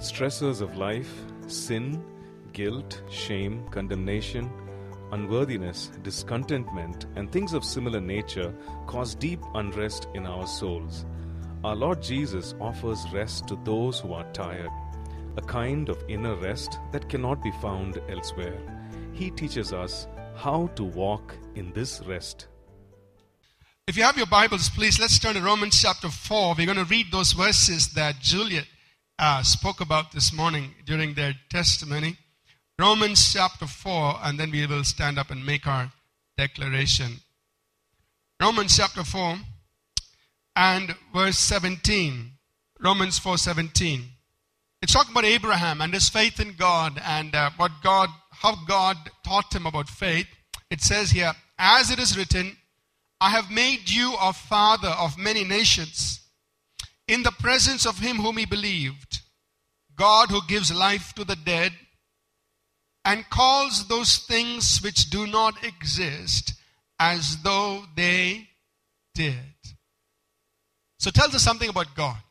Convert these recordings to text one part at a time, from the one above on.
The stressors of life, sin, guilt, shame, condemnation, unworthiness, discontentment, and things of similar nature cause deep unrest in our souls. Our Lord Jesus offers rest to those who are tired, a kind of inner rest that cannot be found elsewhere. He teaches us how to walk in this rest. If you have your Bibles, please let's turn to Romans chapter 4. We're going to read those verses that Juliet uh, spoke about this morning during their testimony. Romans chapter 4, and then we will stand up and make our declaration. Romans chapter 4 and verse 17. Romans 4 17. It's talking about Abraham and his faith in God and uh, what God, how God taught him about faith. It says here, as it is written, I have made you a father of many nations in the presence of him whom he believed, God who gives life to the dead and calls those things which do not exist as though they did. So tells us something about God.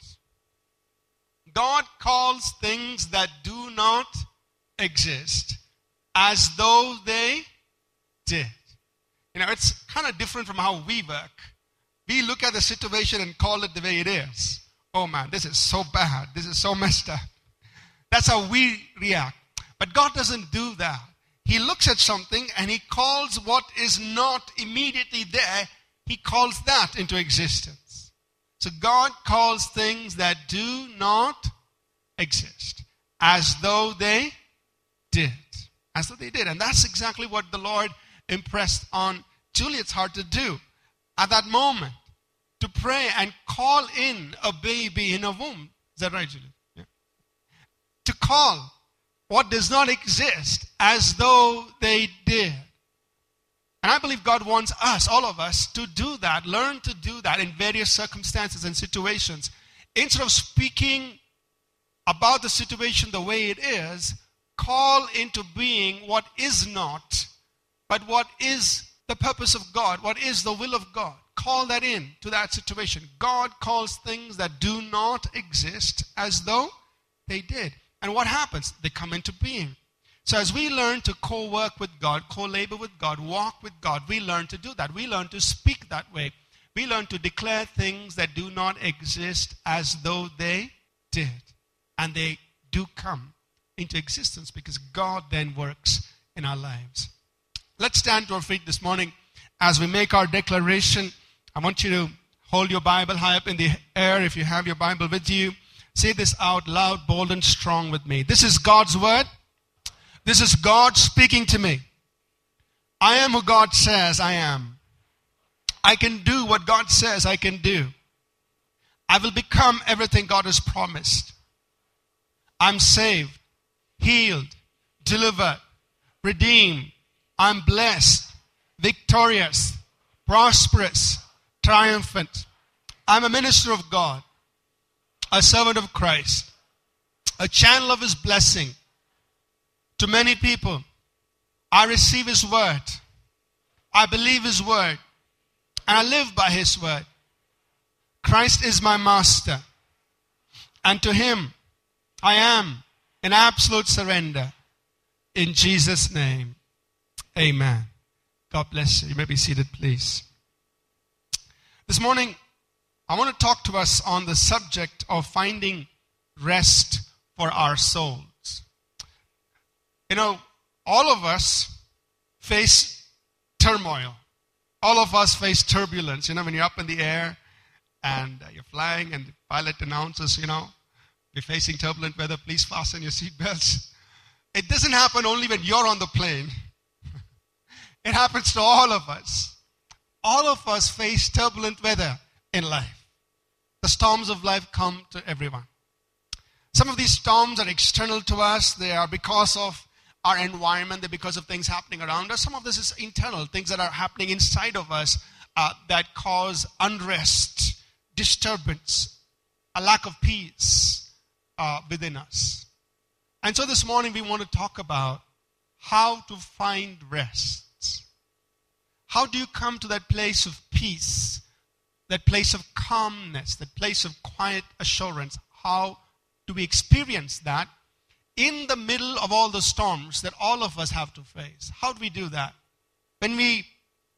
God calls things that do not exist as though they did. You know, it's kind of different from how we work. We look at the situation and call it the way it is. Oh man, this is so bad. This is so messed up. That's how we react. But God doesn't do that. He looks at something and He calls what is not immediately there, He calls that into existence. So God calls things that do not exist as though they did. As though they did. And that's exactly what the Lord impressed on Juliet's heart to do at that moment. Pray and call in a baby in a womb. Is that right, Juliet? Yeah. To call what does not exist as though they did. And I believe God wants us, all of us, to do that, learn to do that in various circumstances and situations. Instead of speaking about the situation the way it is, call into being what is not, but what is the purpose of God, what is the will of God. Call that in to that situation. God calls things that do not exist as though they did. And what happens? They come into being. So as we learn to co work with God, co labor with God, walk with God, we learn to do that. We learn to speak that way. We learn to declare things that do not exist as though they did. And they do come into existence because God then works in our lives. Let's stand to our feet this morning as we make our declaration. I want you to hold your Bible high up in the air if you have your Bible with you. Say this out loud, bold, and strong with me. This is God's word. This is God speaking to me. I am who God says I am. I can do what God says I can do. I will become everything God has promised. I'm saved, healed, delivered, redeemed. I'm blessed, victorious, prosperous, triumphant. I'm a minister of God a servant of Christ, a channel of His blessing to many people. I receive His word. I believe His word. And I live by His word. Christ is my master. And to Him I am in absolute surrender. In Jesus' name, amen. God bless you. You may be seated, please. This morning, I want to talk to us on the subject of finding rest for our souls. You know, all of us face turmoil. All of us face turbulence. You know, when you're up in the air and uh, you're flying and the pilot announces, you know, you're facing turbulent weather, please fasten your seatbelts. It doesn't happen only when you're on the plane. it happens to all of us. All of us face turbulent weather in life. The storms of life come to everyone. Some of these storms are external to us, they are because of our environment, they're because of things happening around us. Some of this is internal, things that are happening inside of us uh, that cause unrest, disturbance, a lack of peace uh, within us. And so this morning we want to talk about how to find rest. How do you come to that place of peace that place of calmness, that place of quiet assurance. How do we experience that in the middle of all the storms that all of us have to face? How do we do that? When we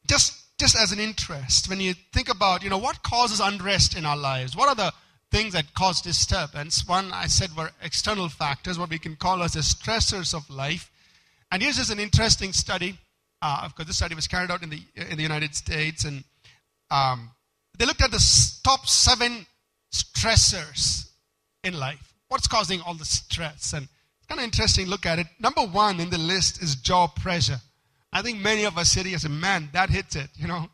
just just as an interest, when you think about, you know, what causes unrest in our lives? What are the things that cause disturbance? One, I said, were external factors, what we can call as the stressors of life. And here's just an interesting study. Uh, of course, this study was carried out in the in the United States, and um, they looked at the top seven stressors in life. What's causing all the stress? And it's kind of interesting. Look at it. Number one in the list is job pressure. I think many of us sit here and man, that hits it. You know,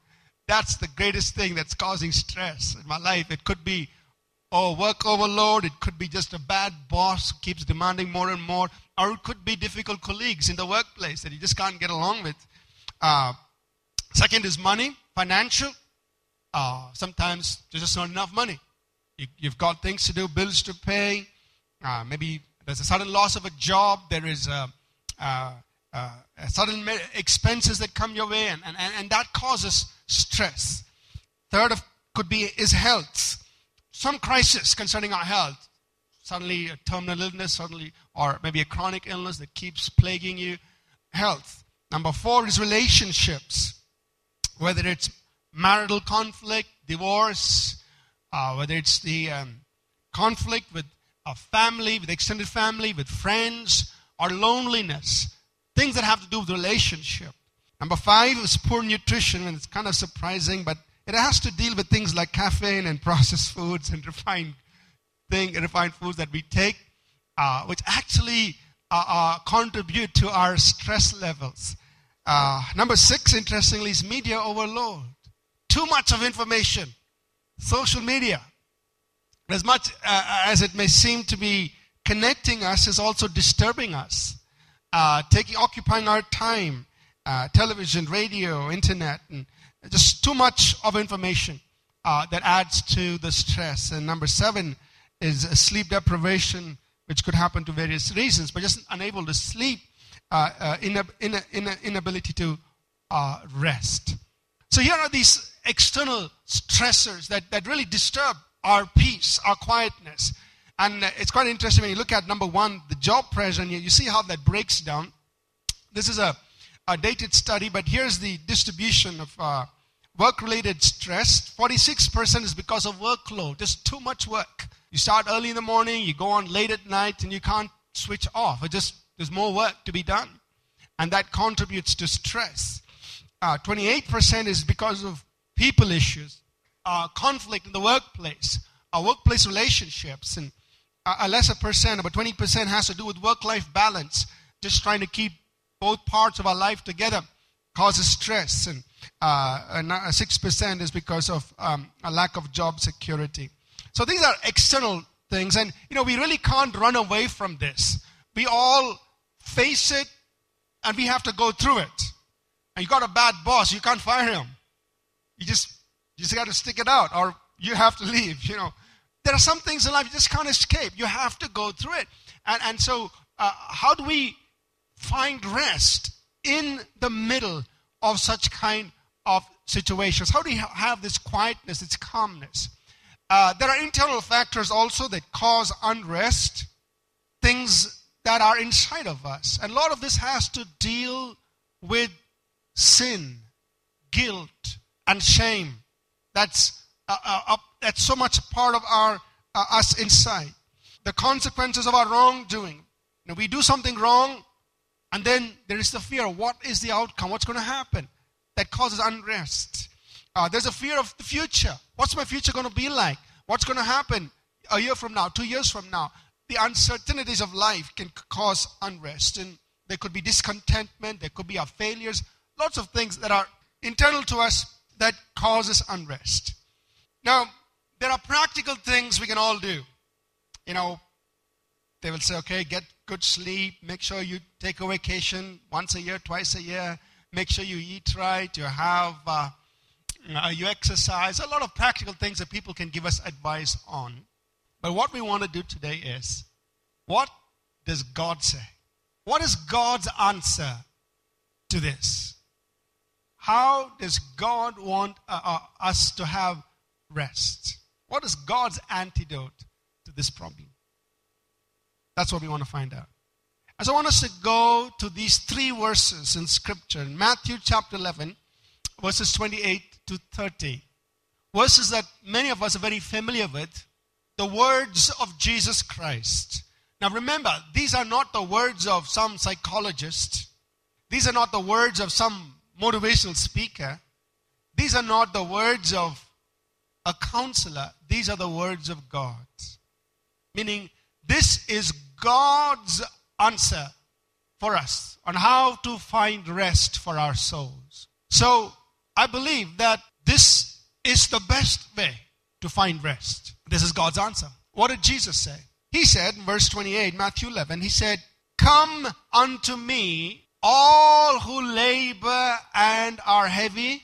that's the greatest thing that's causing stress in my life. It could be oh work overload. It could be just a bad boss keeps demanding more and more, or it could be difficult colleagues in the workplace that you just can't get along with. Uh, second is money, financial. Uh, sometimes there's just not enough money. You, have got things to do, bills to pay. Uh, maybe there's a sudden loss of a job. There is a, a uh, sudden expenses that come your way, and, and, and that causes stress. Third of, could be is health. Some crisis concerning our health. Suddenly a terminal illness, suddenly, or maybe a chronic illness that keeps plaguing you. Health. Number four is relationships. Whether it's marital conflict, divorce, uh, whether it's the um, conflict with a family, with extended family, with friends, or loneliness things that have to do with relationship. Number five is poor nutrition, and it's kind of surprising, but it has to deal with things like caffeine and processed foods and refined thing, refined foods that we take, uh, which actually uh, uh, contribute to our stress levels. Uh, number six, interestingly, is media overload. Too much of information. Social media. As much uh, as it may seem to be connecting us, is also disturbing us taking occupying our time television radio internet and just too much of information uh, that adds to the stress and number seven is sleep deprivation which could happen to various reasons but just unable to sleep uh, uh, in in inability to uh, rest so here are these external stressors that, that really disturb our peace our quietness and uh, it's quite interesting when you look at number one, the job pressure, and you, you see how that breaks down. This is a, a dated study, but here's the distribution of uh, work related stress 46% is because of workload, just too much work. You start early in the morning, you go on late at night, and you can't switch off. It just there's more work to be done, and that contributes to stress. Uh, 28% is because of people issues, uh, conflict in the workplace, our workplace relationships, and a lesser percent, about 20% has to do with work life balance, just trying to keep both parts of our life together causes stress, and, uh, 6% is because of um, a lack of job security. So these are external things, and you know we really can't run away from this. We all face it, and we have to go through it. And you got a bad boss, you can't fire him. You just you just got to stick it out, or you have to leave. You know, there are some things in life you just can't escape. You have to go through it. And, and so, uh, how do we find rest in the middle of such kind of situations? How do you have this quietness, this calmness? Uh, there are internal factors also that cause unrest, things that are inside of us. And a lot of this has to deal with sin, guilt, and shame. That's uh, uh, that's so much part of our uh, us inside. The consequences of our wrongdoing. You we do something wrong, and then there is the fear. What is the outcome? What's going to happen? That causes unrest. Uh, there's a fear of the future. What's my future going to be like? What's going to happen a year from now, two years from now? The uncertainties of life can cause unrest, and there could be discontentment. There could be our failures. Lots of things that are internal to us that causes unrest. Now, there are practical things we can all do. You know, they will say, okay, get good sleep, make sure you take a vacation once a year, twice a year, make sure you eat right, you have, uh, uh, you exercise, a lot of practical things that people can give us advice on. But what we want to do today is, what does God say? What is God's answer to this? How does God want uh, uh, us to have rest? What is God's antidote to this problem? That's what we want to find out. So I want us to go to these three verses in Scripture. In Matthew chapter 11, verses 28 to 30. Verses that many of us are very familiar with. The words of Jesus Christ. Now remember, these are not the words of some psychologist. These are not the words of some motivational speaker. These are not the words of a counselor. These are the words of God. Meaning, this is God's answer for us on how to find rest for our souls. So, I believe that this is the best way to find rest. This is God's answer. What did Jesus say? He said in verse 28, Matthew 11, He said, Come unto me, all who labor and are heavy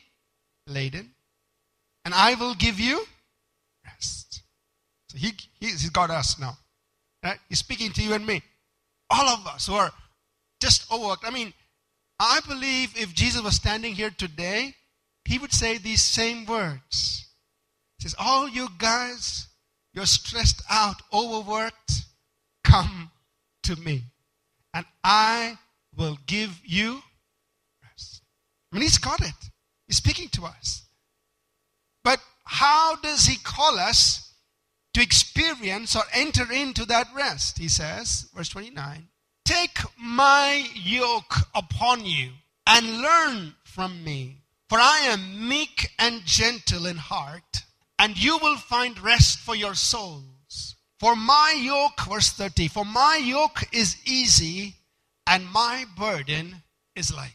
laden, and I will give you rest. So he, he's got us now. Right? He's speaking to you and me. All of us who are just overworked. I mean, I believe if Jesus was standing here today, he would say these same words. He says, All you guys you're stressed out, overworked, come to me. And I will give you rest. I mean, he's got it. He's speaking to us. But how does he call us to experience or enter into that rest? He says, verse 29 Take my yoke upon you and learn from me, for I am meek and gentle in heart and you will find rest for your souls. For my yoke, verse 30, for my yoke is easy and my burden is light.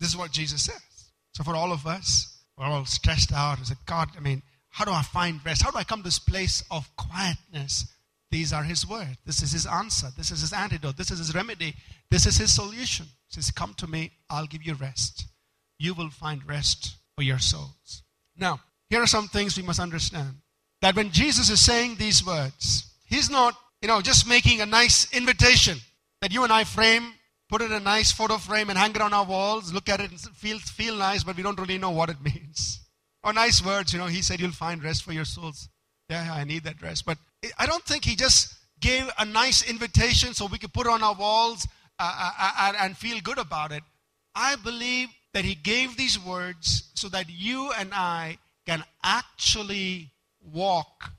This is what Jesus says. So for all of us, we're all stressed out. Is said, God, I mean, how do I find rest? How do I come to this place of quietness? These are his words. This is his answer. This is his antidote. This is his remedy. This is his solution. He says, Come to me, I'll give you rest. You will find rest for your souls. Now, here are some things we must understand. That when Jesus is saying these words, he's not, you know, just making a nice invitation that you and I frame, put it in a nice photo frame and hang it on our walls, look at it and feel, feel nice, but we don't really know what it means. Or nice words, you know, he said you'll find rest for your souls. Yeah, I need that rest. But I don't think he just gave a nice invitation so we could put it on our walls uh, uh, uh and feel good about it. I believe that he gave these words so that you and I can actually walk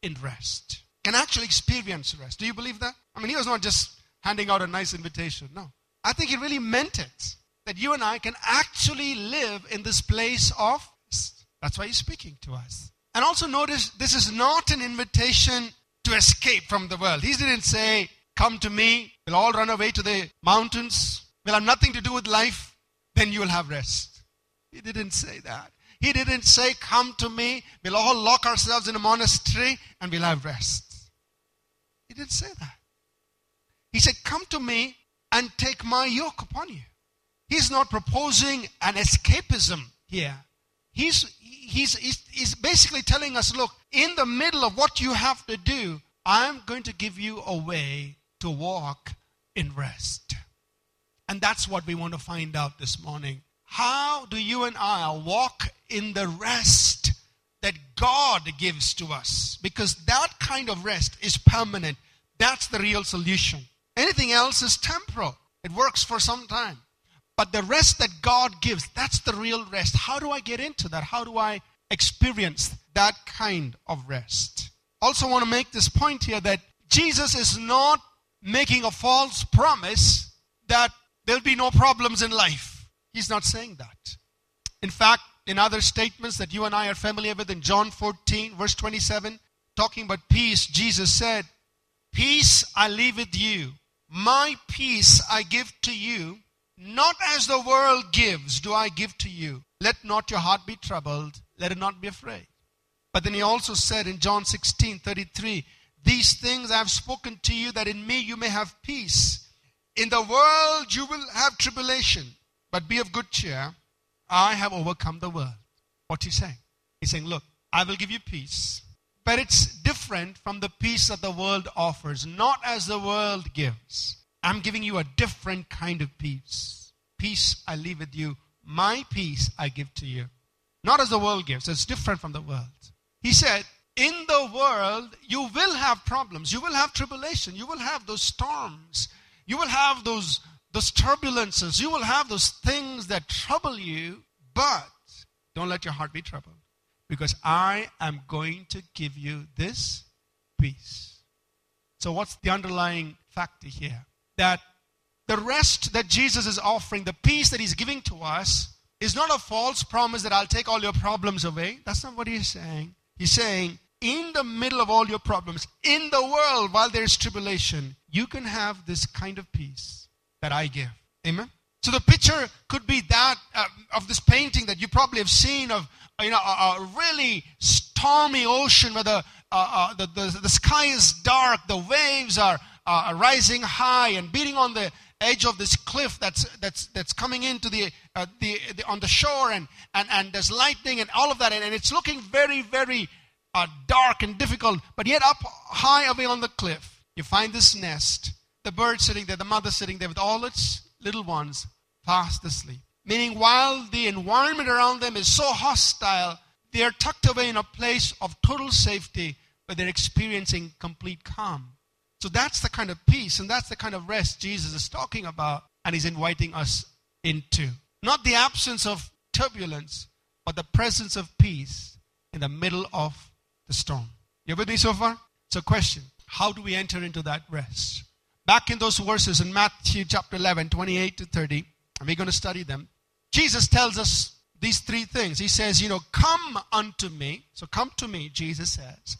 in rest, can actually experience rest. Do you believe that? I mean, he was not just handing out a nice invitation. No. I think he really meant it. That you and I can actually live in this place of rest. That's why he's speaking to us. And also notice this is not an invitation to escape from the world. He didn't say, Come to me, we'll all run away to the mountains, we'll have nothing to do with life, then you will have rest. He didn't say that. He didn't say, Come to me, we'll all lock ourselves in a monastery and we'll have rest. He didn't say that. He said, Come to me and take my yoke upon you. He's not proposing an escapism here. He's, he's, he's, he's basically telling us look, in the middle of what you have to do, I'm going to give you a way to walk in rest. And that's what we want to find out this morning. How do you and I walk in the rest that God gives to us? Because that kind of rest is permanent. That's the real solution. Anything else is temporal, it works for some time. But the rest that God gives, that's the real rest. How do I get into that? How do I experience that kind of rest? Also, want to make this point here that Jesus is not making a false promise that there'll be no problems in life. He's not saying that. In fact, in other statements that you and I are familiar with in John 14, verse 27, talking about peace, Jesus said, Peace I leave with you, my peace I give to you, not as the world gives, do I give to you. Let not your heart be troubled, let it not be afraid. But then he also said in John 16, 33, These things I have spoken to you, that in me you may have peace. In the world you will have tribulation but be of good cheer. I have overcome the world. What's he saying? He's saying, Look, I will give you peace, but it's different from the peace that the world offers, not as the world gives. I'm giving you a different kind of peace. Peace I leave with you, my peace I give to you. Not as the world gives, it's different from the world. He said, in the world, you will have problems. You will have tribulation. You will have those storms. You will have those, those turbulences. You will have those things that trouble you. But don't let your heart be troubled. Because I am going to give you this peace. So, what's the underlying factor here? That the rest that Jesus is offering, the peace that he's giving to us, is not a false promise that I'll take all your problems away. That's not what he's saying. He's saying, in the middle of all your problems, in the world while there's tribulation, you can have this kind of peace that I give. Amen? So the picture could be that uh, of this painting that you probably have seen of you know a, a really stormy ocean where the, uh, uh, the, the, the sky is dark, the waves are uh, rising high and beating on the edge of this cliff that's that's that's coming into the, uh, the, the, on the shore and, and and there's lightning and all of that and, and it's looking very very uh, dark and difficult but yet up high away on the cliff you find this nest. The bird sitting there the mother sitting there with all its little ones fast asleep. Meaning while the environment around them is so hostile they are tucked away in a place of total safety where they're experiencing complete calm. So that's the kind of peace and that's the kind of rest Jesus is talking about and he's inviting us into. Not the absence of turbulence, but the presence of peace in the middle of the storm. You with me so far? So, question How do we enter into that rest? Back in those verses in Matthew chapter 11, 28 to 30, and we're going to study them. Jesus tells us these three things. He says, You know, come unto me. So, come to me, Jesus says.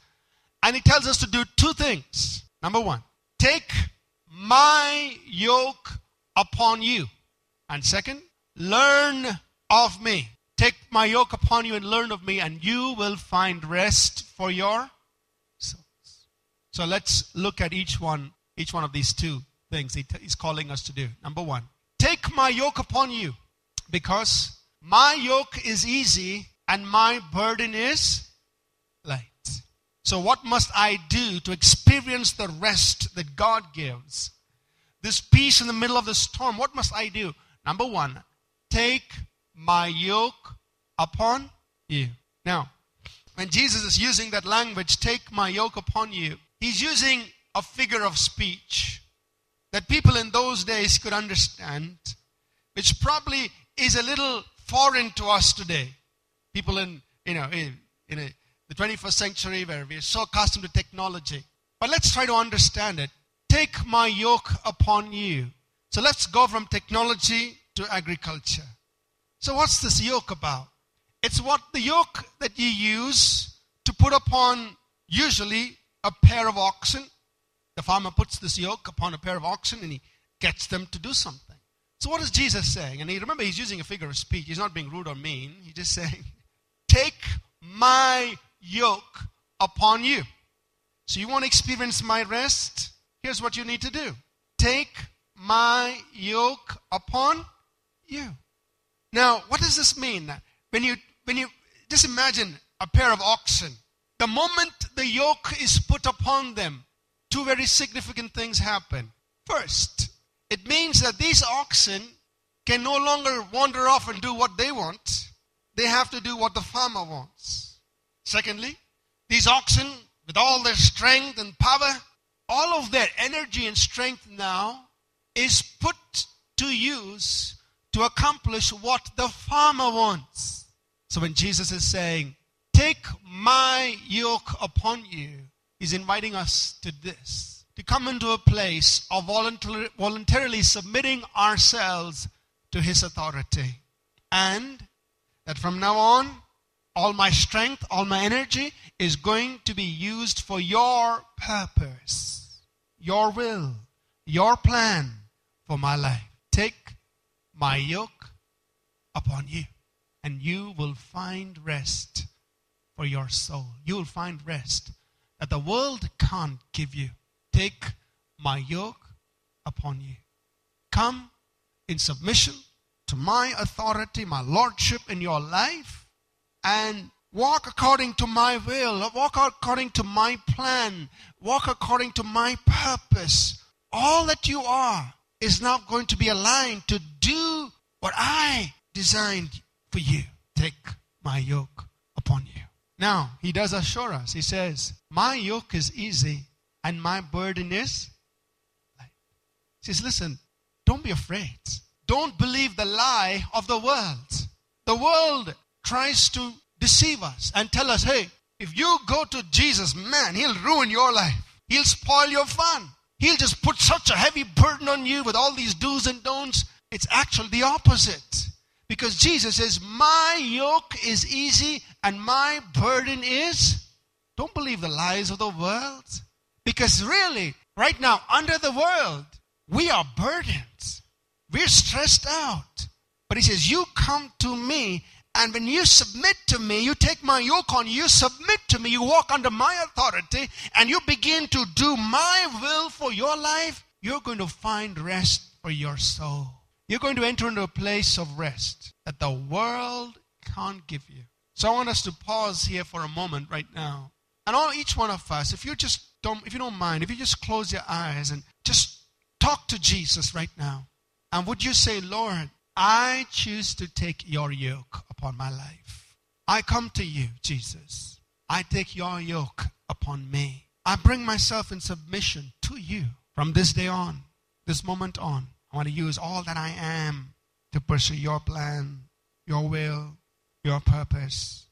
And he tells us to do two things. Number one, take my yoke upon you. And second, learn of me. Take my yoke upon you and learn of me, and you will find rest for your souls. So let's look at each one, each one of these two things he's calling us to do. Number one, take my yoke upon you, because my yoke is easy and my burden is light. So, what must I do to experience the rest that God gives? This peace in the middle of the storm, what must I do? Number one, take my yoke upon you. Now, when Jesus is using that language, take my yoke upon you, he's using a figure of speech that people in those days could understand, which probably is a little foreign to us today. People in, you know, in, in a the 21st century where we are so accustomed to technology. But let's try to understand it. Take my yoke upon you. So let's go from technology to agriculture. So, what's this yoke about? It's what the yoke that you use to put upon usually a pair of oxen. The farmer puts this yoke upon a pair of oxen and he gets them to do something. So, what is Jesus saying? And he, remember, he's using a figure of speech. He's not being rude or mean. He's just saying, Take my yoke upon you. So you want to experience my rest? Here's what you need to do take my yoke upon you. Now, what does this mean? When you when you just imagine a pair of oxen, the moment the yoke is put upon them, two very significant things happen. First, it means that these oxen can no longer wander off and do what they want. They have to do what the farmer wants. Secondly, these oxen, with all their strength and power, all of their energy and strength now is put to use to accomplish what the farmer wants. So when Jesus is saying, Take my yoke upon you, he's inviting us to this to come into a place of voluntarily submitting ourselves to his authority. And that from now on, all my strength, all my energy is going to be used for your purpose, your will, your plan for my life. Take my yoke upon you, and you will find rest for your soul. You will find rest that the world can't give you. Take my yoke upon you. Come in submission to my authority, my lordship in your life and walk according to my will, walk according to my plan, walk according to my purpose. All that you are is now going to be aligned to do what I designed for you. Take my yoke upon you. Now, he does assure us. He says, My yoke is easy and my burden is light. He says, Listen, don't be afraid. Don't believe the lie of the world. The world tries to deceive us and tell us, hey, if you go to Jesus, man, he'll ruin your life. He'll spoil your fun. He'll just put such a heavy burden on you with all these do's and don'ts. It's actually the opposite. Because Jesus says, My yoke is easy and my burden is. Don't believe the lies of the world. Because really, right now, under the world, we are burdened. We're stressed out. But he says, You come to me, and when you submit to me, you take my yoke on you, submit to me, you walk under my authority, and you begin to do my will for your life, you're going to find rest for your soul. You're going to enter into a place of rest that the world can't give you. So I want us to pause here for a moment right now. And all each one of us, if you just don't if you don't mind, if you just close your eyes and just talk to Jesus right now. And would you say, Lord, I choose to take your yoke upon my life. I come to you, Jesus. I take your yoke upon me. I bring myself in submission to you from this day on, this moment on. I want to use all that I am to pursue your plan, your will, your purpose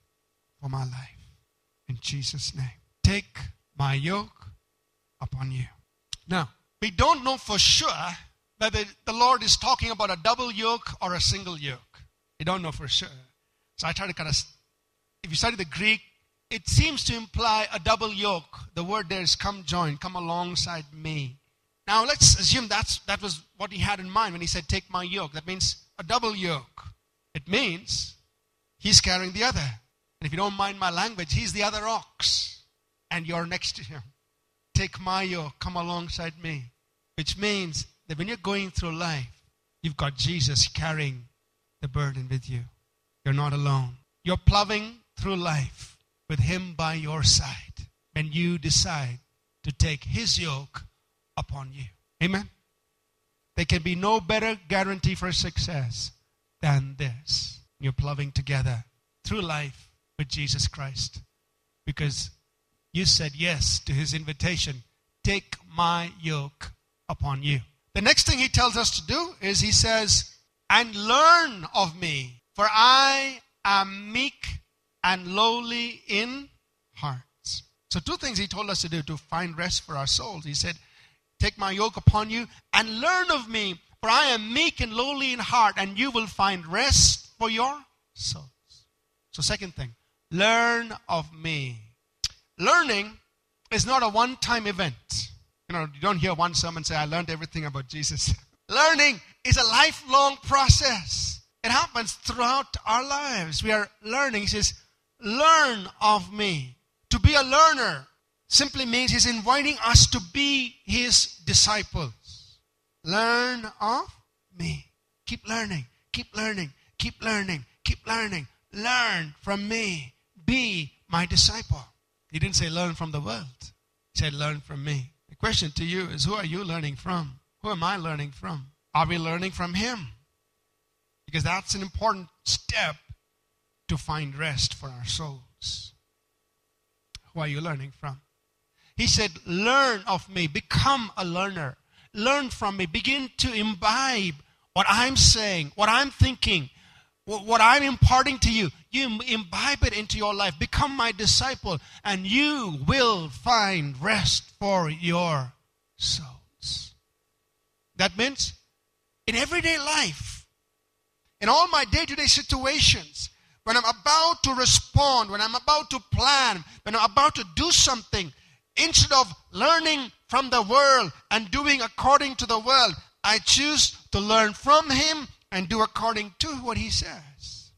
for my life. In Jesus' name. Take my yoke upon you. Now, we don't know for sure that the, the Lord is talking about a double yoke or a single yoke. You don't know for sure. So I try to kind of, if you study the Greek, it seems to imply a double yoke. The word there is come join, come alongside me. Now let's assume that's, that was what he had in mind when he said, Take my yoke. That means a double yoke. It means he's carrying the other. And if you don't mind my language, he's the other ox. And you're next to him. Take my yoke, come alongside me. Which means that when you're going through life, you've got Jesus carrying the burden with you. You're not alone. You're plowing through life with Him by your side when you decide to take His yoke upon you. Amen? There can be no better guarantee for success than this. You're plowing together through life with Jesus Christ because you said yes to His invitation. Take my yoke upon you. The next thing he tells us to do is he says, And learn of me, for I am meek and lowly in heart. So, two things he told us to do to find rest for our souls. He said, Take my yoke upon you and learn of me, for I am meek and lowly in heart, and you will find rest for your souls. So, second thing, learn of me. Learning is not a one time event. You know, you don't hear one sermon say, I learned everything about Jesus. Learning is a lifelong process. It happens throughout our lives. We are learning. He says, Learn of me. To be a learner simply means he's inviting us to be his disciples. Learn of me. Keep learning, keep learning, keep learning, keep learning. Learn from me. Be my disciple. He didn't say learn from the world, he said learn from me question to you is who are you learning from? Who am I learning from? Are we learning from Him? Because that's an important step to find rest for our souls. Who are you learning from? He said, Learn of me, become a learner. Learn from me, begin to imbibe what I'm saying, what I'm thinking, what I'm imparting to you, you imbibe it into your life. Become my disciple, and you will find rest for your souls. That means in everyday life, in all my day to day situations, when I'm about to respond, when I'm about to plan, when I'm about to do something, instead of learning from the world and doing according to the world, I choose to learn from Him and do according to what he says.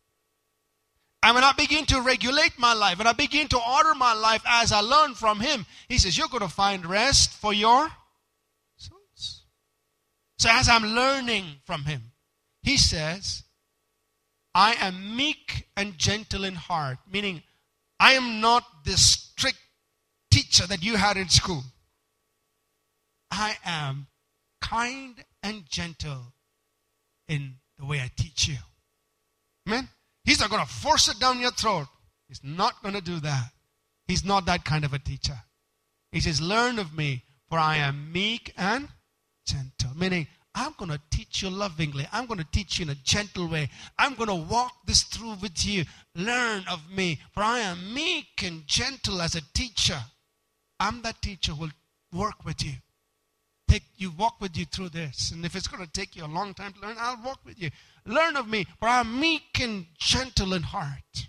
And when I begin to regulate my life, when I begin to order my life as I learn from him, he says, You're going to find rest for your souls. So as I'm learning from him, he says, I am meek and gentle in heart, meaning I am not the strict teacher that you had in school. I am kind and gentle in the way I teach you. Amen? He's not going to force it down your throat. He's not going to do that. He's not that kind of a teacher. He says, Learn of me, for I am meek and gentle. Meaning, I'm going to teach you lovingly. I'm going to teach you in a gentle way. I'm going to walk this through with you. Learn of me, for I am meek and gentle as a teacher. I'm that teacher who will work with you. Take you walk with you through this. And if it's going to take you a long time to learn, I'll walk with you. Learn of me, for I am meek and gentle in heart.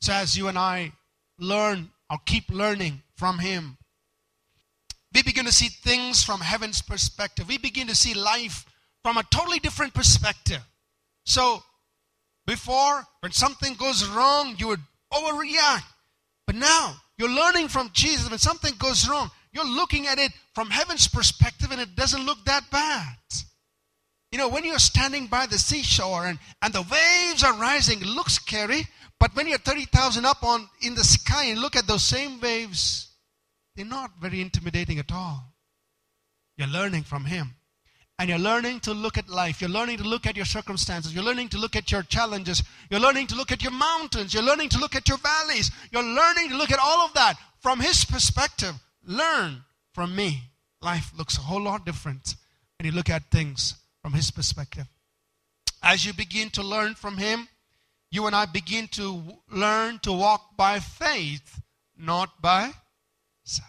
So as you and I learn or keep learning from him, we begin to see things from heaven's perspective. We begin to see life from a totally different perspective. So, before, when something goes wrong, you would overreact. But now, you're learning from Jesus. When something goes wrong, you're looking at it from heaven's perspective and it doesn't look that bad. You know, when you're standing by the seashore and, and the waves are rising, it looks scary. But when you're 30,000 up on in the sky and look at those same waves, they're not very intimidating at all. You're learning from Him. And you're learning to look at life. You're learning to look at your circumstances. You're learning to look at your challenges. You're learning to look at your mountains. You're learning to look at your valleys. You're learning to look at all of that from His perspective. Learn from me. Life looks a whole lot different when you look at things from His perspective. As you begin to learn from Him, you and I begin to learn to walk by faith, not by sight.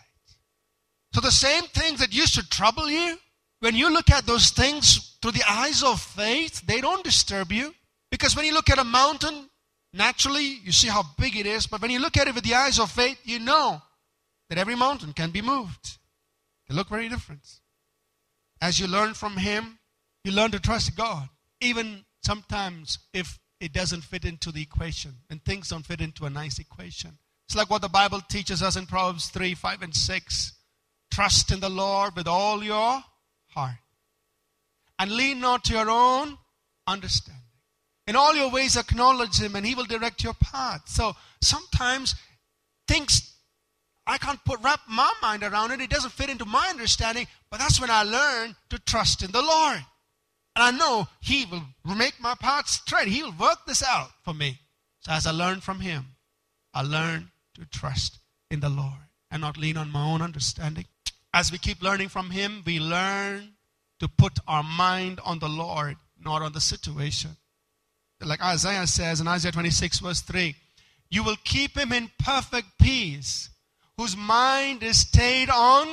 So the same things that used to trouble you, when you look at those things through the eyes of faith, they don't disturb you. Because when you look at a mountain, naturally you see how big it is. But when you look at it with the eyes of faith, you know that every mountain can be moved. They look very different. As you learn from Him, you learn to trust God. Even sometimes if it doesn't fit into the equation and things don't fit into a nice equation. It's like what the Bible teaches us in Proverbs 3, 5, and 6. Trust in the Lord with all your heart. And lean not to your own understanding. In all your ways, acknowledge Him, and He will direct your path. So sometimes things I can't put wrap my mind around it. It doesn't fit into my understanding. But that's when I learn to trust in the Lord. And I know He will make my path straight. He will work this out for me. So as I learn from Him, I learn to trust in the Lord and not lean on my own understanding. As we keep learning from Him, we learn to put our mind on the Lord, not on the situation. Like Isaiah says in Isaiah 26, verse 3 You will keep him in perfect peace, whose mind is stayed on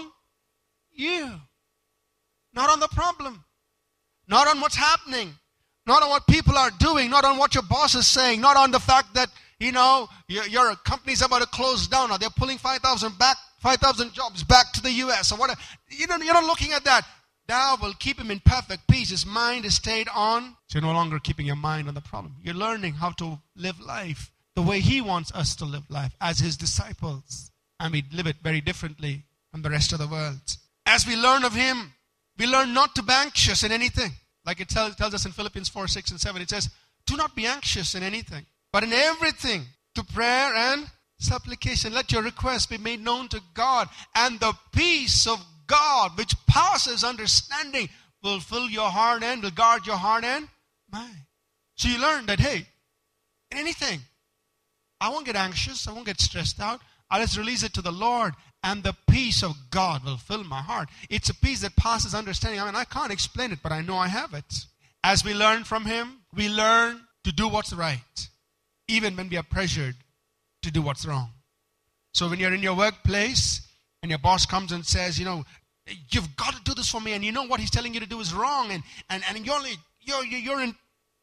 you, not on the problem, not on what's happening, not on what people are doing, not on what your boss is saying, not on the fact that you know, your, your company's about to close down, or they're pulling 5,000 back, 5,000 jobs back to the U.S. or whatever. You know, you're not looking at that. Thou will keep him in perfect peace. His mind is stayed on. So you're no longer keeping your mind on the problem. You're learning how to live life the way he wants us to live life as his disciples. And we live it very differently from the rest of the world. As we learn of him, we learn not to be anxious in anything. Like it tells, tells us in Philippians 4, 6, and 7. It says, Do not be anxious in anything but in everything, to prayer and supplication, let your requests be made known to God, and the peace of God, which passes understanding, will fill your heart and will guard your heart and mind. So you learn that, hey, in anything, I won't get anxious, I won't get stressed out. Uh, I'll just release it to the Lord, and the peace of God will fill my heart. It's a peace that passes understanding. I mean, I can't explain it, but I know I have it. As we learn from Him, we learn to do what's right even when we are pressured to do what's wrong. So when you're in your workplace and your boss comes and says, you know, you've got to do this for me, and you know what he's telling you to do is wrong, and, and, and you're, only, you're, you're in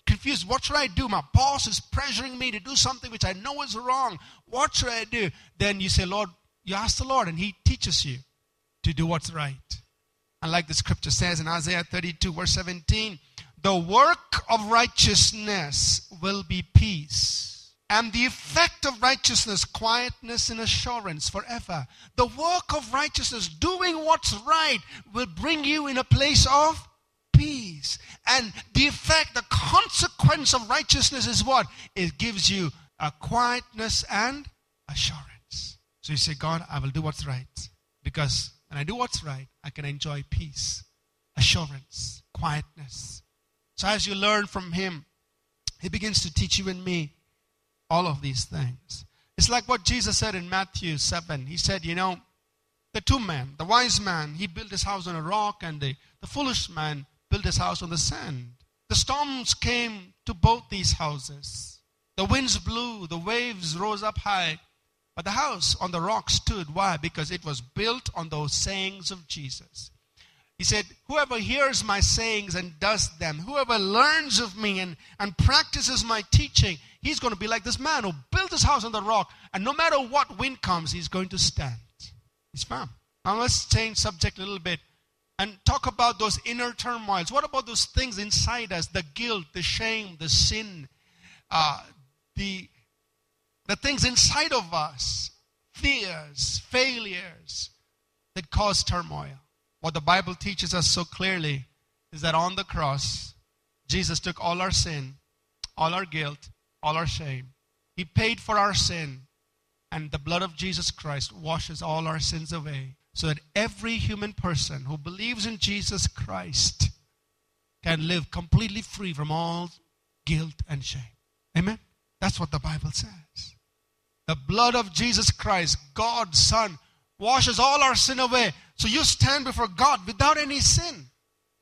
confused. What should I do? My boss is pressuring me to do something which I know is wrong. What should I do? Then you say, Lord, you ask the Lord, and he teaches you to do what's right. And like the scripture says in Isaiah 32, verse 17, the work of righteousness will be peace and the effect of righteousness, quietness and assurance forever. The work of righteousness, doing what's right, will bring you in a place of peace. And the effect, the consequence of righteousness is what? It gives you a quietness and assurance. So you say, God, I will do what's right. Because when I do what's right, I can enjoy peace, assurance, quietness. So as you learn from Him, He begins to teach you and me all of these things. It's like what Jesus said in Matthew 7. He said, You know, the two men, the wise man, he built his house on a rock, and the, the foolish man built his house on the sand. The storms came to both these houses. The winds blew, the waves rose up high, but the house on the rock stood. Why? Because it was built on those sayings of Jesus. He said, Whoever hears my sayings and does them, whoever learns of me and, and practices my teaching, he's going to be like this man who built his house on the rock, and no matter what wind comes, he's going to stand. He's firm. Now let's change subject a little bit and talk about those inner turmoils. What about those things inside us? The guilt, the shame, the sin, uh, the, the things inside of us, fears, failures that cause turmoil. What the Bible teaches us so clearly is that on the cross, Jesus took all our sin, all our guilt, all our shame. He paid for our sin, and the blood of Jesus Christ washes all our sins away so that every human person who believes in Jesus Christ can live completely free from all guilt and shame. Amen? That's what the Bible says. The blood of Jesus Christ, God's Son, washes all our sin away. So you stand before God without any sin.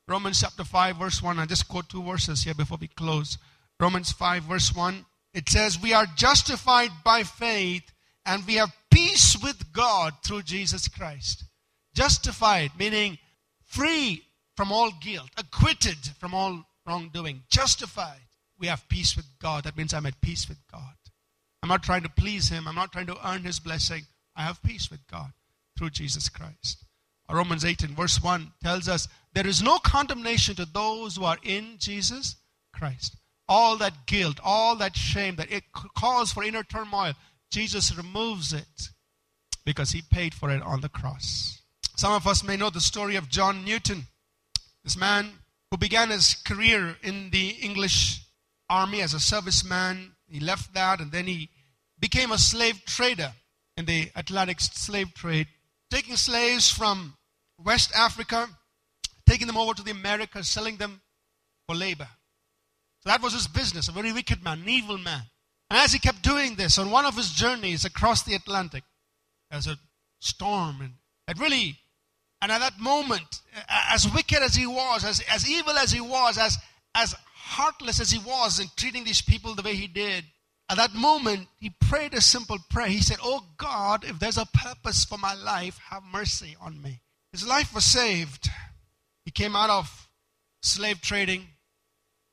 Romans chapter 5, verse 1. I just quote two verses here before we close. Romans 5, verse 1. It says, We are justified by faith and we have peace with God through Jesus Christ. Justified, meaning free from all guilt, acquitted from all wrongdoing, justified. We have peace with God. That means I'm at peace with God. I'm not trying to please Him, I'm not trying to earn His blessing. I have peace with God through Jesus Christ. Romans 8 and verse 1 tells us there is no condemnation to those who are in Jesus Christ. All that guilt, all that shame that it calls for inner turmoil, Jesus removes it because he paid for it on the cross. Some of us may know the story of John Newton, this man who began his career in the English army as a serviceman. He left that and then he became a slave trader in the Atlantic slave trade, taking slaves from West Africa, taking them over to the Americas, selling them for labor. So that was his business, a very wicked man, an evil man. And as he kept doing this, on one of his journeys across the Atlantic, there's a storm, and it really, and at that moment, as wicked as he was, as, as evil as he was, as, as heartless as he was in treating these people the way he did, at that moment, he prayed a simple prayer. He said, Oh God, if there's a purpose for my life, have mercy on me. His life was saved. He came out of slave trading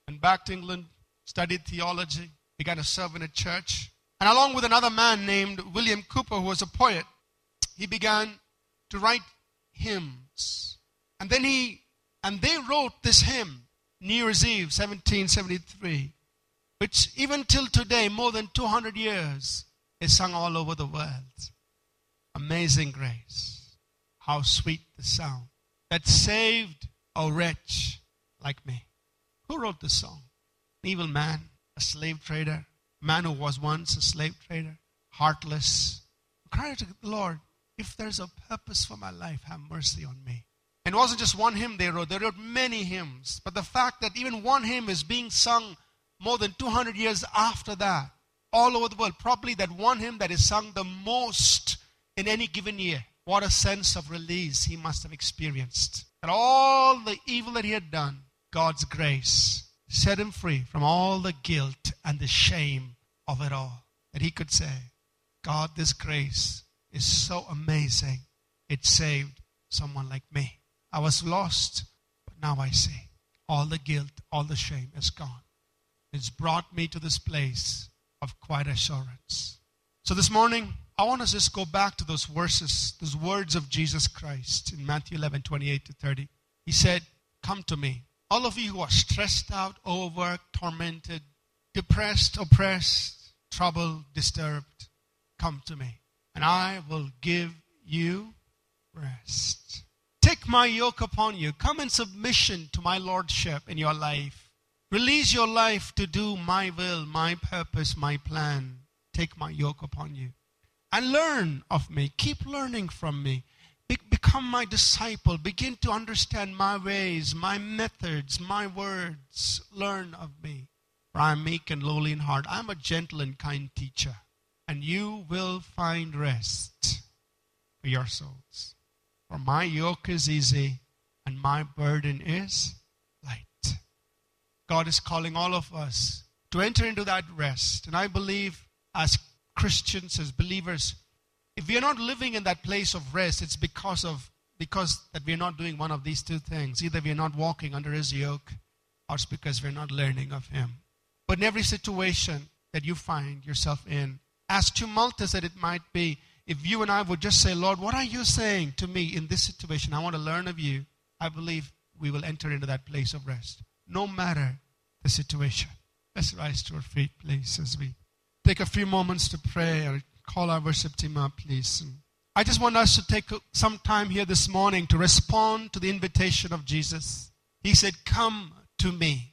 and back to England, studied theology, began to serve in a church. And along with another man named William Cowper, who was a poet, he began to write hymns. And then he, and they wrote this hymn, New Year's Eve, 1773, which even till today, more than 200 years, is sung all over the world. Amazing grace. How sweet the sound that saved a wretch like me. Who wrote this song? An evil man a slave trader, man who was once a slave trader, heartless. Cry to the Lord, if there's a purpose for my life, have mercy on me. And it wasn't just one hymn they wrote, they wrote many hymns. But the fact that even one hymn is being sung more than 200 years after that, all over the world, probably that one hymn that is sung the most in any given year. What a sense of release he must have experienced. And all the evil that he had done, God's grace set him free from all the guilt and the shame of it all. That he could say, God, this grace is so amazing. It saved someone like me. I was lost, but now I see. All the guilt, all the shame is gone. It's brought me to this place of quiet assurance. So this morning, I want us to just go back to those verses, those words of Jesus Christ in Matthew 11, 28 to 30. He said, Come to me, all of you who are stressed out, overworked, tormented, depressed, oppressed, troubled, disturbed, come to me, and I will give you rest. Take my yoke upon you. Come in submission to my lordship in your life. Release your life to do my will, my purpose, my plan. Take my yoke upon you. And learn of me. Keep learning from me. Be- become my disciple. Begin to understand my ways, my methods, my words. Learn of me. For I am meek and lowly in heart. I am a gentle and kind teacher, and you will find rest for your souls. For my yoke is easy and my burden is light. God is calling all of us to enter into that rest. And I believe as Christians, as believers, if we are not living in that place of rest, it's because of because that we are not doing one of these two things. Either we are not walking under his yoke, or it's because we're not learning of him. But in every situation that you find yourself in, as tumultuous as it might be, if you and I would just say, Lord, what are you saying to me in this situation? I want to learn of you. I believe we will enter into that place of rest, no matter the situation. Let's rise to our feet, please, as we take a few moments to pray call our worship team up, please. I just want us to take some time here this morning to respond to the invitation of Jesus. He said, Come to me.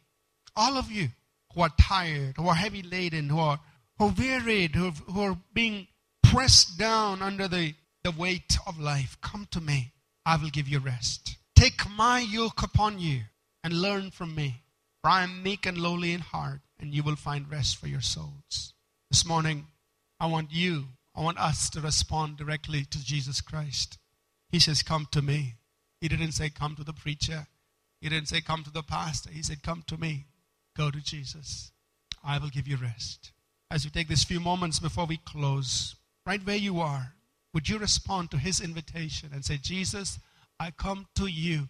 All of you who are tired, who are heavy laden, who are, who are wearied, who, who are being pressed down under the, the weight of life, come to me. I will give you rest. Take my yoke upon you and learn from me. For I am meek and lowly in heart, and you will find rest for your souls. This morning, I want you, I want us to respond directly to Jesus Christ. He says, Come to me. He didn't say, Come to the preacher. He didn't say, Come to the pastor. He said, Come to me. Go to Jesus. I will give you rest. As we take these few moments before we close, right where you are, would you respond to his invitation and say, Jesus, I come to you.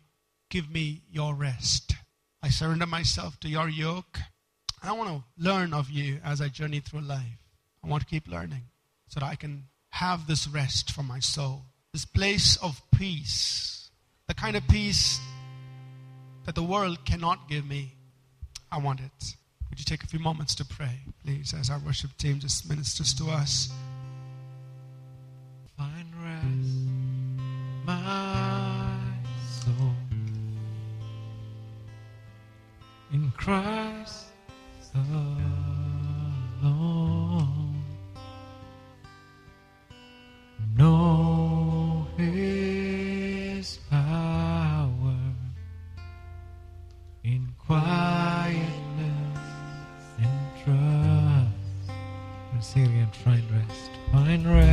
Give me your rest. I surrender myself to your yoke. I want to learn of you as I journey through life. I want to keep learning so that I can have this rest for my soul, this place of peace, the kind of peace that the world cannot give me. I want it. Would you take a few moments to pray, please, as our worship team just ministers to us? Find rest, my soul, in Christ alone. Rest. Find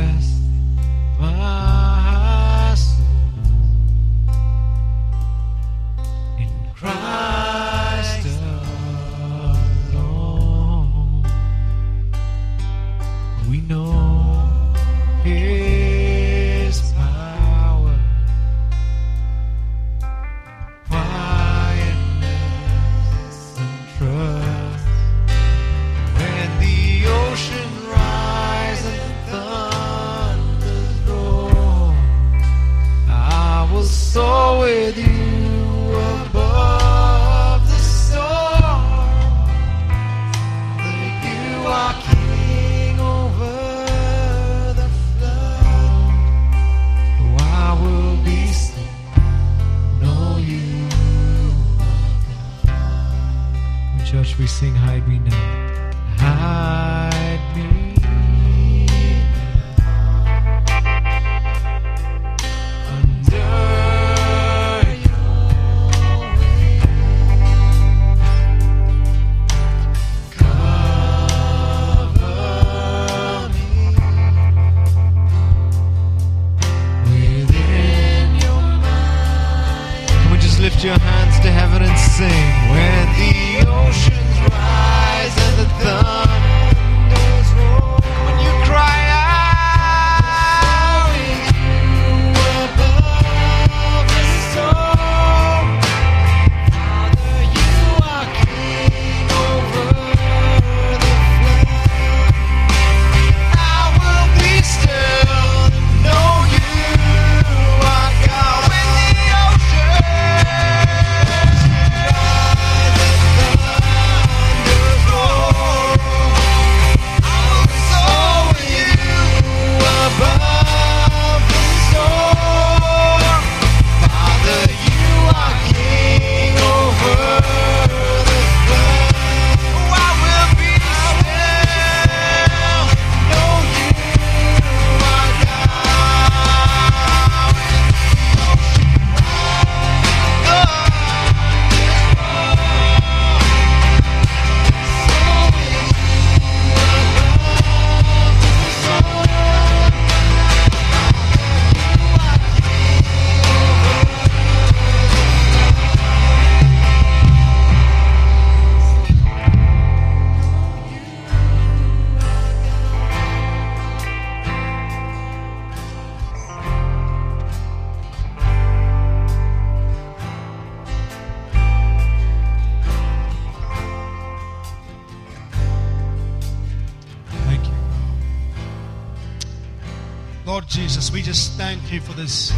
Jesus, we just thank you for this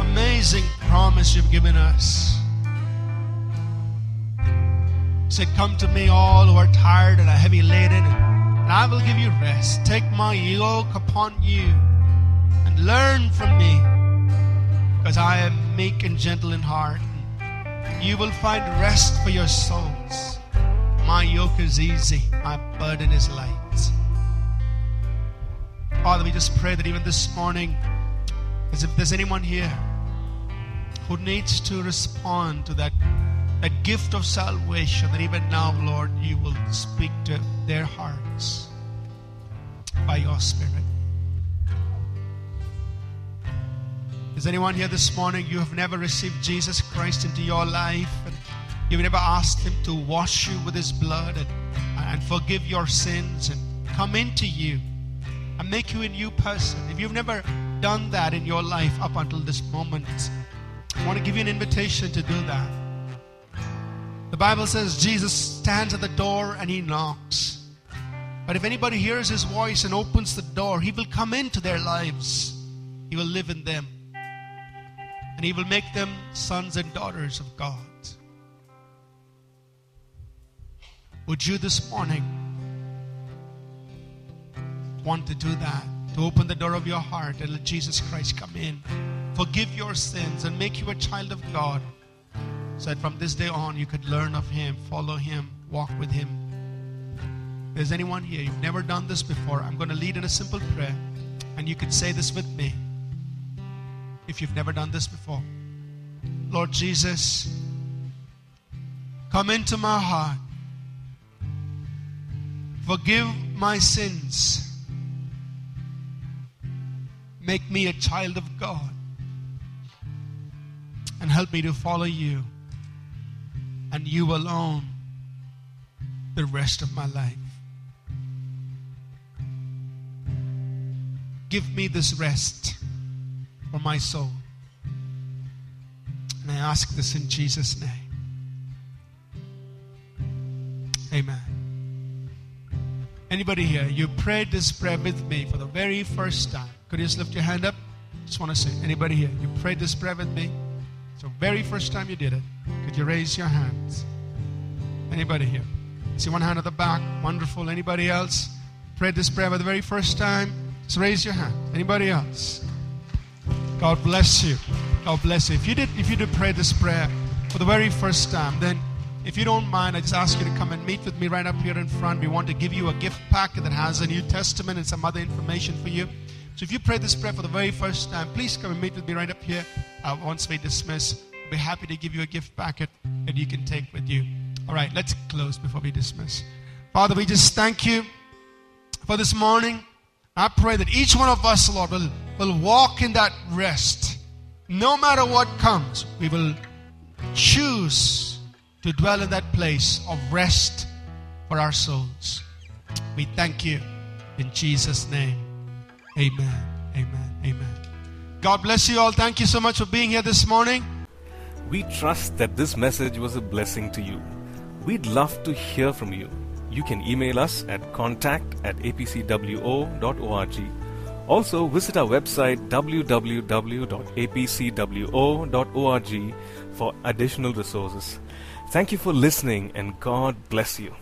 amazing promise you've given us. Said, Come to me, all who are tired and are heavy laden, and I will give you rest. Take my yoke upon you and learn from me, because I am meek and gentle in heart. You will find rest for your souls. My yoke is easy, my burden is light. Father, we just pray that even this morning, as if there's anyone here who needs to respond to that, that gift of salvation, that even now, Lord, you will speak to their hearts by your Spirit. Is anyone here this morning you have never received Jesus Christ into your life and you've never asked Him to wash you with His blood and, and forgive your sins and come into you and make you a new person? If you've never done that in your life up until this moment, I want to give you an invitation to do that. The Bible says Jesus stands at the door and He knocks. But if anybody hears His voice and opens the door, He will come into their lives, He will live in them and He will make them sons and daughters of God. Would you this morning want to do that? To open the door of your heart and let Jesus Christ come in, forgive your sins, and make you a child of God, so that from this day on you could learn of Him, follow Him, walk with Him. If there's anyone here, you've never done this before, I'm going to lead in a simple prayer, and you could say this with me if you've never done this before. Lord Jesus, come into my heart. Forgive my sins. Make me a child of God. And help me to follow you and you alone the rest of my life. Give me this rest for my soul. And I ask this in Jesus' name. Amen. Anybody here, you prayed this prayer with me for the very first time. Could you just lift your hand up? Just want to say, anybody here, you prayed this prayer with me? So, very first time you did it, could you raise your hands? Anybody here? See one hand at the back. Wonderful. Anybody else? Prayed this prayer for the very first time? Just raise your hand. Anybody else? God bless you. God bless you. If you did, if you did pray this prayer for the very first time, then if you don't mind, I just ask you to come and meet with me right up here in front. We want to give you a gift packet that has a New Testament and some other information for you. So if you pray this prayer for the very first time, please come and meet with me right up here uh, once we dismiss. We'll be happy to give you a gift packet that you can take with you. All right, let's close before we dismiss. Father, we just thank you for this morning. I pray that each one of us, Lord, will, will walk in that rest. No matter what comes, we will choose to dwell in that place of rest for our souls. We thank you in Jesus' name. Amen. Amen. Amen. God bless you all. Thank you so much for being here this morning. We trust that this message was a blessing to you. We'd love to hear from you. You can email us at contact at apcwo.org. Also, visit our website www.apcwo.org for additional resources. Thank you for listening and God bless you.